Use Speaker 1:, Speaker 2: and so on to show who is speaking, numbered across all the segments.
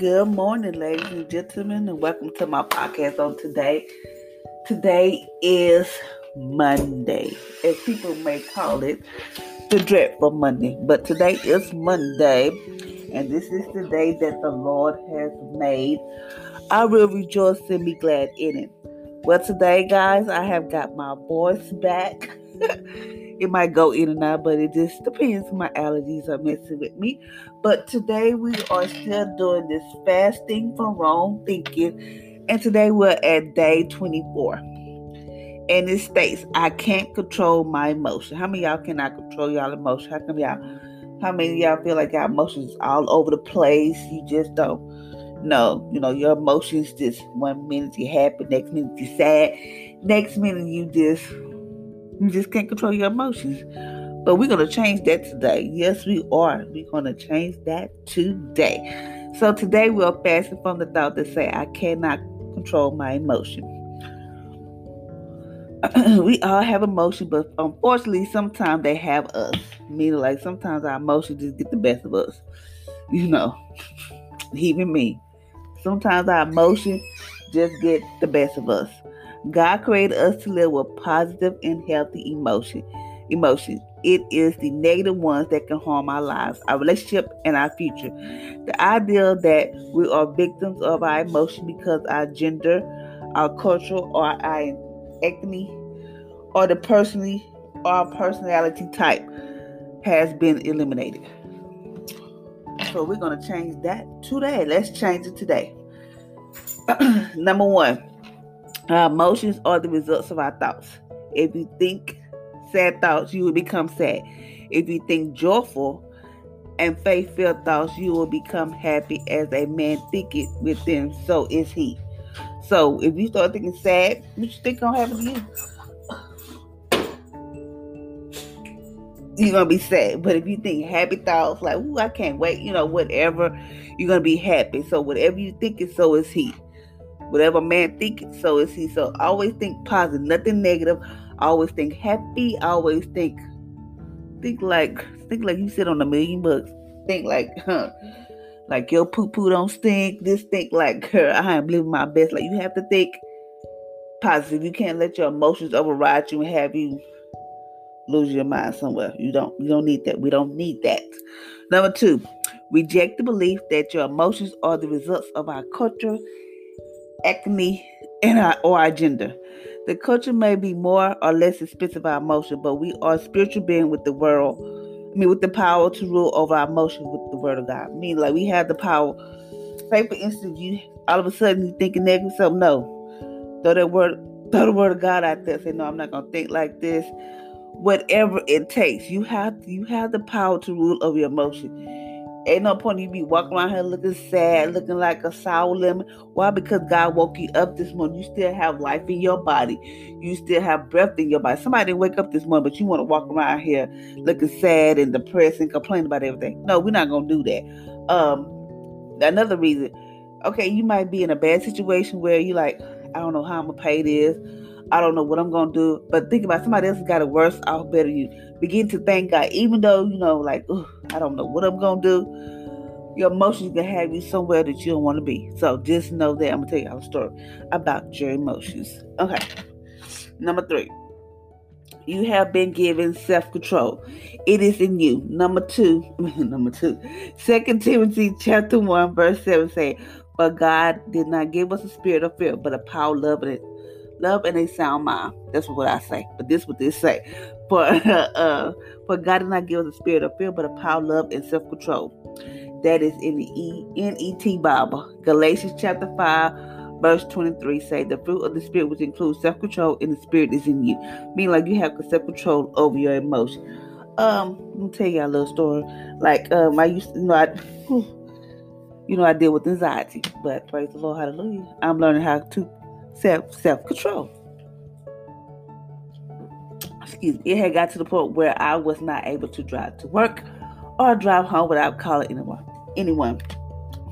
Speaker 1: Good morning, ladies and gentlemen, and welcome to my podcast on today. Today is Monday, as people may call it, the dreadful Monday. But today is Monday, and this is the day that the Lord has made. I will rejoice and be glad in it. Well, today, guys, I have got my voice back. it might go in and out, but it just depends. My allergies are messing with me. But today we are still doing this fasting from wrong thinking. And today we're at day 24. And it states, I can't control my emotion. How many y'all cannot control y'all emotion? How come y'all how many y'all feel like y'all emotions all over the place? You just don't know. You know, your emotions just one minute you're happy, next minute you're sad, next minute you just you just can't control your emotions. But we're going to change that today. Yes, we are. We're going to change that today. So today we're fasting from the thought that say, I cannot control my emotion. we all have emotion, but unfortunately, sometimes they have us. Meaning, like sometimes our emotions just get the best of us. You know, even me. Sometimes our emotion just get the best of us. God created us to live with positive and healthy emotion. Emotions. It is the negative ones that can harm our lives, our relationship, and our future. The idea that we are victims of our emotion because our gender, our culture, or our ethnicity, or the personally or personality type has been eliminated. So we're to change that today. Let's change it today. Number one, our emotions are the results of our thoughts. If you think sad thoughts, you will become sad. If you think joyful and faith filled thoughts, you will become happy as a man thinketh within, so is he. So if you start thinking sad, what you think gonna happen to you? You're gonna be sad. But if you think happy thoughts, like, ooh, I can't wait, you know, whatever, you're gonna be happy. So whatever you think is so is he. Whatever man think, so is he. So always think positive, nothing negative. Always think happy. Always think, think like, think like you sit on a million bucks. Think like, huh, like your poo poo don't stink. This think like, her, I am living my best. Like you have to think positive. You can't let your emotions override you and have you lose your mind somewhere. You don't. You don't need that. We don't need that. Number two, reject the belief that your emotions are the results of our culture acne, and our, or our gender. The culture may be more or less expensive our emotion, but we are spiritual being with the world. I mean, with the power to rule over our emotions with the word of God. I mean, like we have the power. Say, for instance, you all of a sudden you thinking negative something. No, throw that word, throw the word of God out there. Say, no, I'm not gonna think like this. Whatever it takes, you have you have the power to rule over your emotion. Ain't no point you be walking around here looking sad, looking like a sour lemon. Why? Because God woke you up this morning. You still have life in your body. You still have breath in your body. Somebody didn't wake up this morning, but you want to walk around here looking sad and depressed and complaining about everything. No, we're not gonna do that. Um, another reason. Okay, you might be in a bad situation where you like, I don't know how I'm gonna pay this. I don't know what I'm gonna do. But think about somebody else got it worse off better you. Begin to thank God, even though you know, like, I don't know what I'm gonna do. Your emotions can have you somewhere that you don't want to be. So just know that I'm gonna tell you a story about your emotions. Okay. Number three, you have been given self-control. It is in you. Number two, number two, Second Timothy chapter one, verse seven say, "But God did not give us a spirit of fear, but a power, love, and love and a sound mind." That's what I say. But this what this say. For uh, for God did not give us a spirit of fear, but a power, love, and self-control. That is in the E N E T Bible, Galatians chapter five verse 23 say the fruit of the spirit which includes self-control and the spirit is in you meaning like you have self-control over your emotion um let me tell you a little story like um i used to you know i you know i deal with anxiety but praise the lord hallelujah i'm learning how to self self-control excuse me it had got to the point where i was not able to drive to work or drive home without calling anyone anyone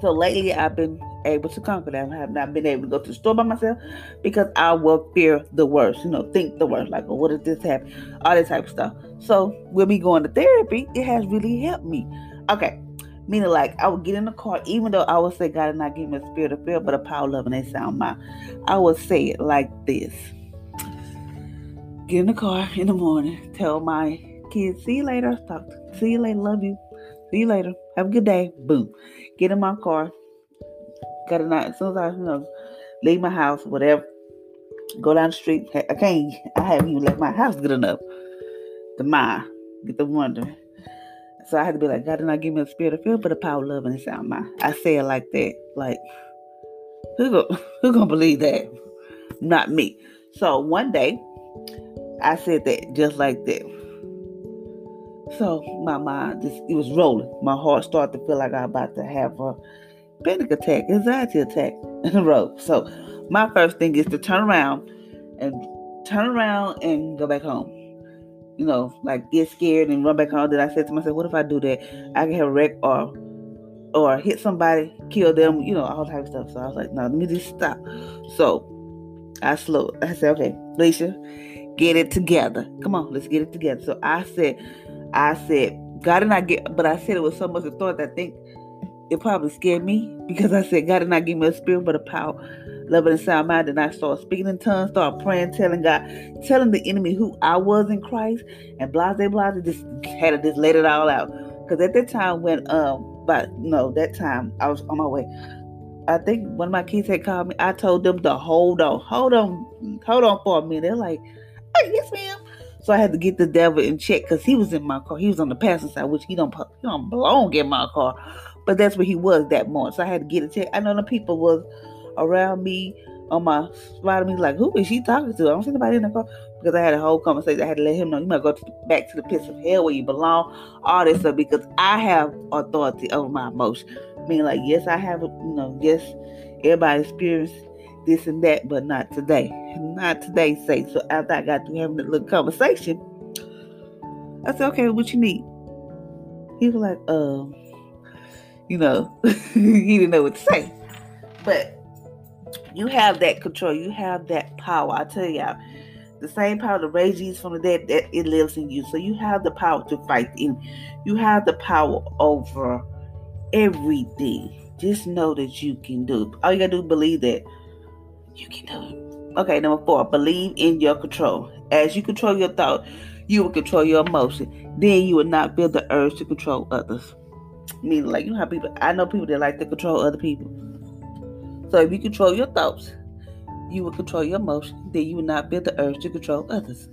Speaker 1: so lately i've been able to conquer that. I have not been able to go to the store by myself because I will fear the worst, you know, think the worst, like, oh, what if this happen? All this type of stuff. So with me going to therapy, it has really helped me. Okay. Meaning like I would get in the car, even though I would say God did not give me a spirit of fear, but a power, love, and a sound mind. I would say it like this. Get in the car in the morning, tell my kids, see you later, talk, see you later, love you, see you later, have a good day. Boom. Get in my car, Got to not as soon as I you know leave my house, whatever, go down the street. I can't. I haven't even left my house good enough to mind get the wonder. So I had to be like, God did not give me a spirit of fear, but a power, of love, and a sound mind. I say it like that. Like, who go, who gonna believe that? Not me. So one day, I said that just like that. So my mind just it was rolling. My heart started to feel like I was about to have a panic attack, anxiety attack in a row. So my first thing is to turn around and turn around and go back home. You know, like get scared and run back home. Then I said to myself, what if I do that? I can have a wreck or or hit somebody, kill them, you know, all type of stuff. So I was like, no, let me just stop. So I slowed. I said, okay, Alicia, get it together. Come on, let's get it together. So I said, I said, God did not get, but I said it with so much authority. I think it probably scared me because I said, God did not give me a spirit, but a power, love, and sound mind. And I started speaking in tongues, started praying, telling God, telling the enemy who I was in Christ, and blah, blah. Just had to just let it all out. Because at that time, when, um, but no, that time I was on my way. I think one of my kids had called me. I told them to hold on, hold on, hold on for a minute. They're like, hey, yes, ma'am. So I had to get the devil in check because he was in my car. He was on the passenger side, which he don't he don't belong in my car. But that's where he was that morning. So I had to get a check. I know the people was around me on my spot me like, who is she talking to? I don't see nobody in the car because I had a whole conversation. I had to let him know you might go back to the pits of hell where you belong. All this stuff because I have authority over my emotion. I mean, like, yes, I have, you know, yes, everybody experience this and that, but not today. Not today, say. So after I got to having a little conversation, I said, okay, what you need? He was like, um, you know, he didn't know what to say. But you have that control. You have that power. I tell y'all, the same power to raise Jesus from the dead, that it lives in you. So you have the power to fight in. You have the power over everything. Just know that you can do it. All you gotta do is believe that you can do it. Okay, number four, believe in your control. As you control your thought, you will control your emotion. Then you will not feel the urge to control others. Meaning, like you know how people. I know people that like to control other people. So if you control your thoughts, you will control your emotions. Then you will not feel the urge to control others.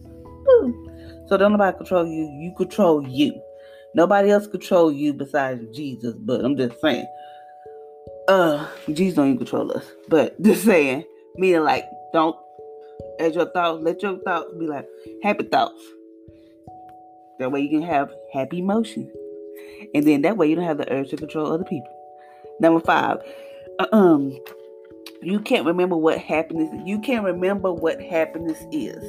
Speaker 1: Boom. So don't nobody control you. You control you. Nobody else control you besides Jesus. But I'm just saying. Uh, Jesus don't even control us. But just saying, meaning like, don't as your thoughts, let your thoughts be like happy thoughts. That way you can have happy emotions. And then that way you don't have the urge to control other people. Number five, um, you can't remember what happiness you can't remember what happiness is.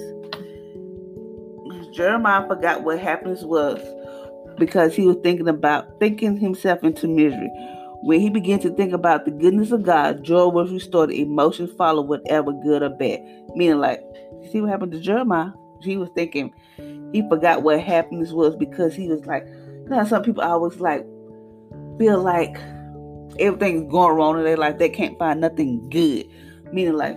Speaker 1: Jeremiah forgot what happiness was because he was thinking about thinking himself into misery. When he began to think about the goodness of God, joy was restored, emotions follow whatever good or bad. Meaning like, see what happened to Jeremiah? He was thinking he forgot what happiness was because he was like, now some people always like feel like everything's going wrong in their life. They can't find nothing good. Meaning like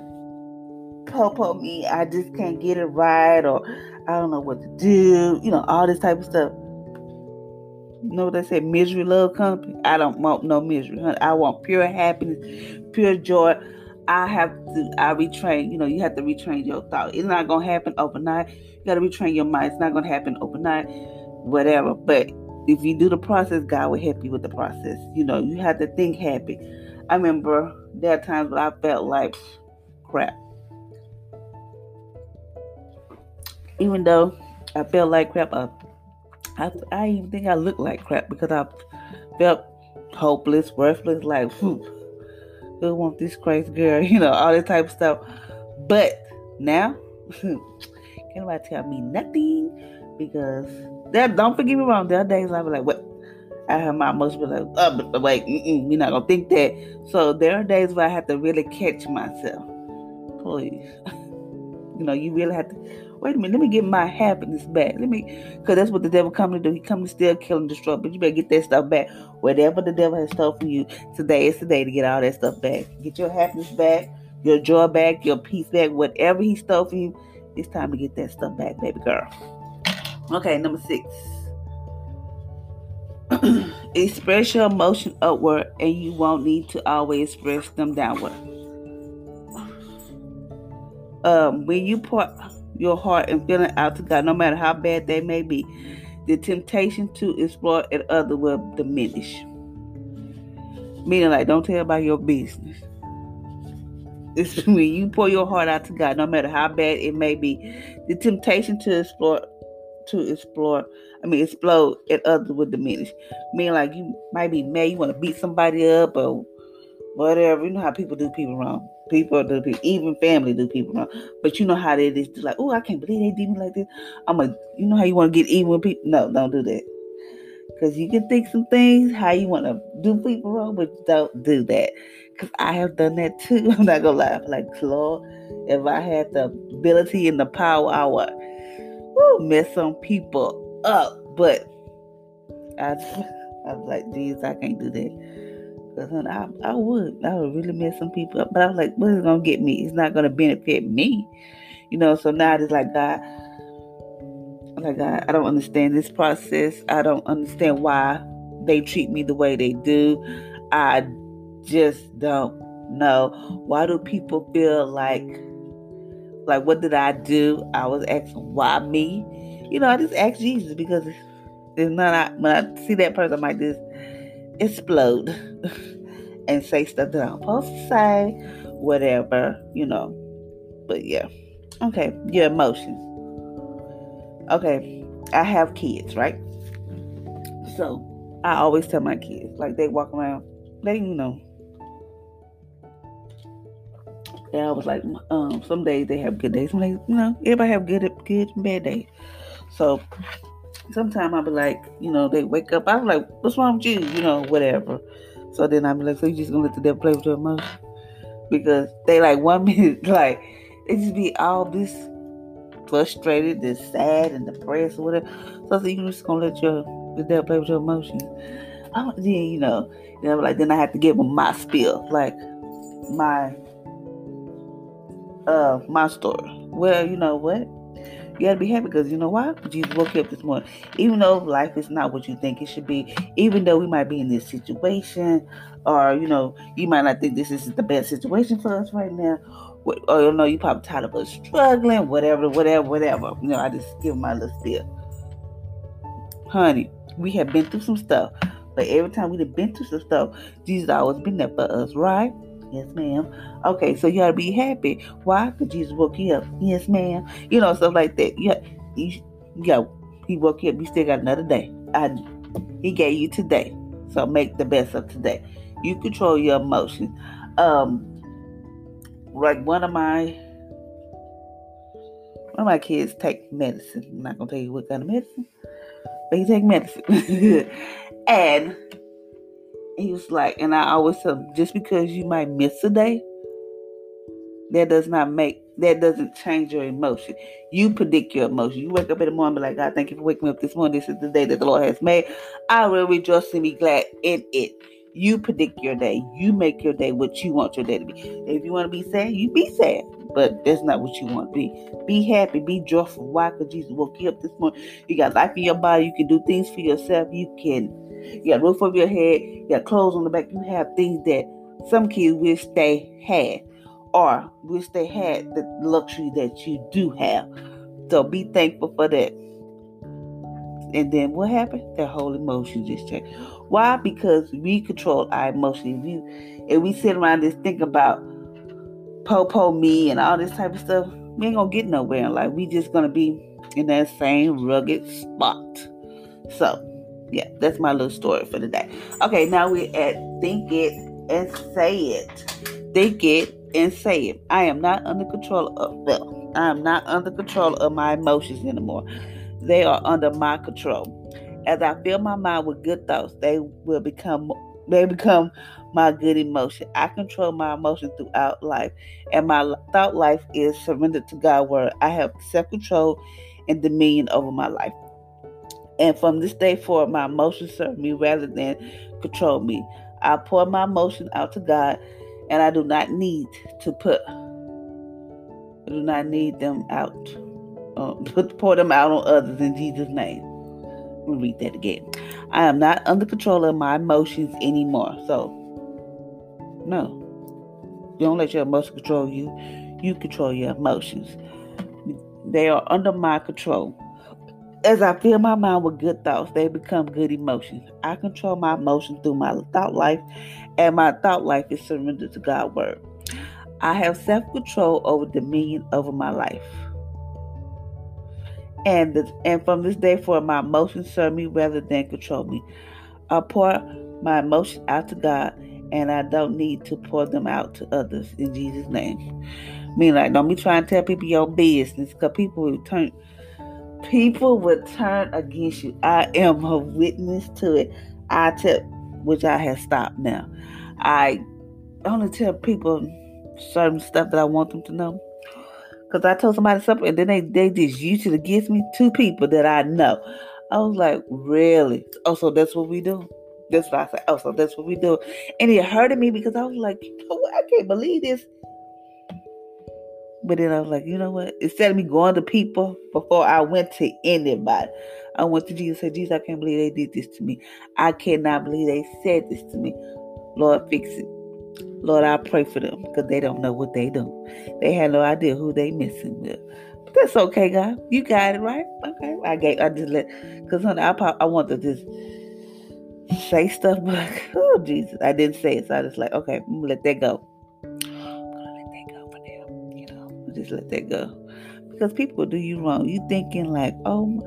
Speaker 1: popo me, I just can't get it right, or I don't know what to do, you know, all this type of stuff. You know what they say, misery love company. I don't want no misery, honey. I want pure happiness, pure joy. I have to, I retrain, you know, you have to retrain your thought. It's not to happen overnight. You got to retrain your mind. It's not to happen overnight, whatever. But if you do the process, God will help you with the process. You know, you have to think happy. I remember there are times when I felt like crap. Even though I felt like crap, I, I, I even think I looked like crap because I felt hopeless, worthless, like, who want this crazy girl, you know, all this type of stuff. But now, can't nobody tell me nothing because that don't forget me wrong. There are days I be like, what? I have my emotions be uh, like, oh, but wait, we're not gonna think that. So there are days where I have to really catch myself. Please, you know, you really have to. Wait a minute, let me get my happiness back. Let me, because that's what the devil come to do. He come to steal, kill, and destroy. But you better get that stuff back. Whatever the devil has stole from you, today is the day to get all that stuff back. Get your happiness back, your joy back, your peace back. Whatever he stole from you, it's time to get that stuff back, baby girl. Okay, number six. express your emotion upward and you won't need to always express them downward. Um, when you pour your heart and feeling out to God, no matter how bad they may be, the temptation to explore it other will diminish. Meaning, like, don't tell about your business. It's when you pour your heart out to God, no matter how bad it may be, the temptation to explore to explore, I mean, explode and others would diminish. Meaning, like, you might be mad, you want to beat somebody up or whatever. You know how people do people wrong. People do people, even family do people wrong. But you know how they just like, oh, I can't believe they did me like this. I'm a, you know how you want to get even with people? No, don't do that. Because you can think some things how you want to do people wrong, but don't do that. Because I have done that too. I'm not going to lie. Like, Lord, if I had the ability and the power, I would woo, mess some people up. But I, I was like, Jesus, I can't do that. Cause I, I would, I would really mess some people up. But I was like, what is gonna get me? It's not gonna benefit me, you know. So now it's like God, like God, I don't understand this process. I don't understand why they treat me the way they do. I just don't know. Why do people feel like like, what did I do? I was asking, why me? You know, I just asked Jesus because it's not, I, when I see that person, I might just explode and say stuff that I'm supposed to say, whatever, you know. But yeah. Okay, your emotions. Okay, I have kids, right? So I always tell my kids, like they walk around, they you know, and I was like, um, some days they have good days. Some days, you know, everybody have good, good bad days. So sometimes I'll be like, you know, they wake up. I'm like, what's wrong with you? You know, whatever. So then I'll be like, so you just gonna let the devil play with your emotions? Because they like one minute, like they just be all this frustrated, this sad and depressed or whatever. So I said, you just gonna let your the devil play with your emotions? Oh, then you know, then I'm like, then I have to give them my spill, like my uh my story. Well, you know what? You gotta be happy because you know why? Jesus woke you up this morning. Even though life is not what you think it should be, even though we might be in this situation, or you know, you might not think this is the best situation for us right now, or you know, you probably tired of us struggling, whatever, whatever, whatever. You know, I just give my little spiel. Honey, we have been through some stuff, but every time we've been through some stuff, Jesus always been there for us, right? Yes, ma'am. Okay, so you gotta be happy. Why? Because Jesus woke you up. Yes, ma'am. You know, stuff like that. Yeah, you he woke you up. You still got another day. I, he gave you today. So make the best of today. You control your emotions. Um, like one of my one of my kids take medicine. I'm not gonna tell you what kind of medicine, but he take medicine. and he was like, and I always tell him, just because you might miss a day, that does not make that doesn't change your emotion. You predict your emotion. You wake up in the morning, be like, God, thank you for waking me up this morning. This is the day that the Lord has made. I will rejoice and be glad in it. You predict your day. You make your day what you want your day to be. If you want to be sad, you be sad. But that's not what you want to be. Be happy. Be joyful. Why? Because Jesus woke you up this morning. You got life in your body. You can do things for yourself. You can. You got roof over your head. You got clothes on the back. You have things that some kids wish they had, or wish they had the luxury that you do have. So be thankful for that. And then what happened? Their whole emotion just changed. Why? Because we control our emotions. If, you, if we sit around just think about po po me and all this type of stuff, we ain't gonna get nowhere in life. We just gonna be in that same rugged spot. So, yeah, that's my little story for the day. Okay, now we're at think it and say it. Think it and say it. I am not under control of them. I am not under control of my emotions anymore. They are under my control. As I fill my mind with good thoughts, they will become they become my good emotion. I control my emotion throughout life, and my thought life is surrendered to God's word. I have self control and dominion over my life. And from this day forward, my emotions serve me rather than control me. I pour my emotions out to God, and I do not need to put, I do not need them out, uh, put pour them out on others in Jesus' name. Let me read that again. I am not under control of my emotions anymore. So, no, you don't let your emotions control you. You control your emotions. They are under my control. As I fill my mind with good thoughts, they become good emotions. I control my emotions through my thought life, and my thought life is surrendered to God's word. I have self control over dominion over my life. And, and from this day forward, my emotions serve me rather than control me. I pour my emotions out to God, and I don't need to pour them out to others in Jesus' name. I mean, like, don't be trying to tell people your business, because people will turn people will turn against you. I am a witness to it. I tell, which I have stopped now. I only tell people certain stuff that I want them to know. Because I told somebody something and then they, they just used it against me two people that I know. I was like, really? Oh, so that's what we do? That's what I said. Oh, so that's what we do. And it hurted me because I was like, you know what? I can't believe this. But then I was like, you know what? Instead of me going to people before I went to anybody, I went to Jesus and said, Jesus, I can't believe they did this to me. I cannot believe they said this to me. Lord, fix it. Lord, I pray for them because they don't know what they do. They had no idea who they missing with. But that's okay, God. You got it right. Okay, I gave. I just let because honey, I I want to just say stuff, but oh Jesus, I didn't say it, so I just like okay, let that go. Just let that go because people do you wrong. You thinking like, oh,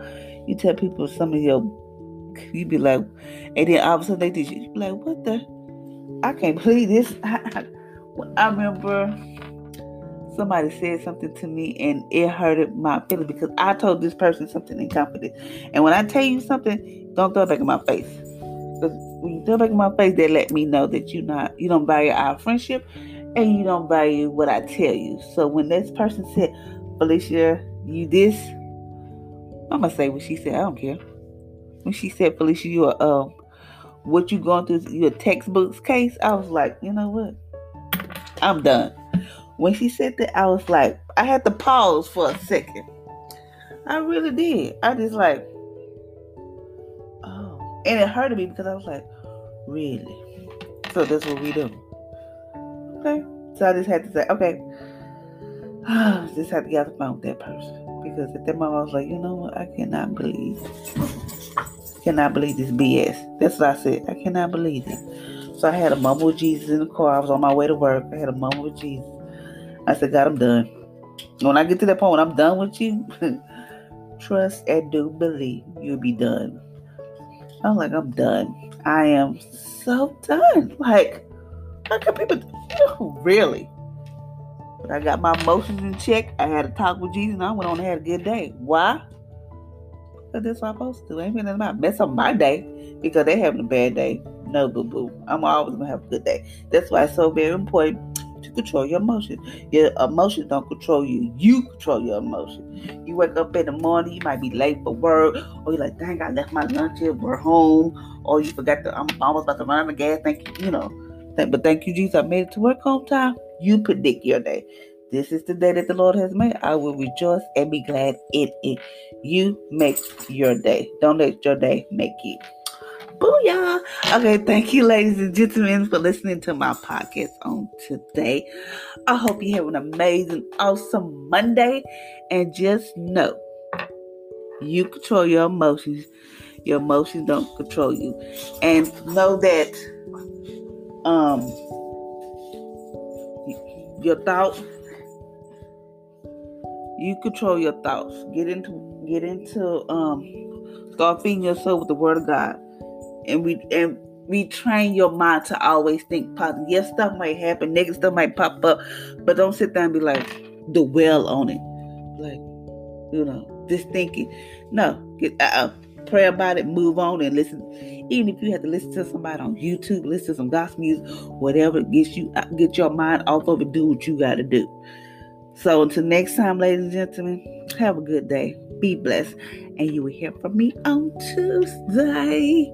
Speaker 1: you tell people some of your, you be like, and then all of a sudden they you. You be like, what the? I can't believe this. I, I, remember somebody said something to me and it hurted my feelings because I told this person something in confidence. And when I tell you something, don't throw it back in my face. Because when you throw it back in my face, they let me know that you not you don't value our friendship and you don't value what I tell you. So when this person said, Felicia, you this, I'm gonna say what she said. I don't care. When she said, Felicia, you are um what you going through your textbooks case, I was like, you know what? I'm done. When she said that, I was like, I had to pause for a second. I really did. I just like, oh, and it hurted me because I was like, really? So that's what we do. Okay. So I just had to say, okay, just had to get off the phone with that person because at that moment I was like, you know what? I cannot believe cannot believe this BS. That's what I said. I cannot believe it. So I had a mumble with Jesus in the car. I was on my way to work. I had a mumble with Jesus. I said, God, I'm done. When I get to that point when I'm done with you, trust and do believe you'll be done. I'm like, I'm done. I am so done. Like, how can people really? But I got my emotions in check. I had a talk with Jesus and I went on and had a good day. Why? Because that's what I'm supposed to do. Ain't nothing about mess up my day because they having a bad day. No, boo boo. I'm always gonna have a good day. That's why it's so very important to control your emotions. Your emotions don't control you. You control your emotions. You wake up in the morning, you might be late for work, or you're like, dang, I left my lunch here, we're home, or you forgot to, I'm almost about to run out of gas. Thank you, you know. But thank you, Jesus, I made it to work home time. You predict your day. This is the day that the Lord has made. I will rejoice and be glad in it. You make your day. Don't let your day make you. Booyah! Okay, thank you, ladies and gentlemen, for listening to my podcast on today. I hope you have an amazing, awesome Monday. And just know you control your emotions. Your emotions don't control you. And know that um your thoughts you control your thoughts. Get into get into um start feeding yourself with the word of God. And we and retrain your mind to always think positive. Yes, stuff might happen, negative stuff might pop up, but don't sit there and be like dwell on it. Like, you know, just thinking. No, get uh, pray about it, move on and listen. Even if you have to listen to somebody on YouTube, listen to some gospel music, whatever gets you uh, get your mind off of it, do what you gotta do. So until next time, ladies and gentlemen, have a good day. Be blessed. And you will hear from me on Tuesday.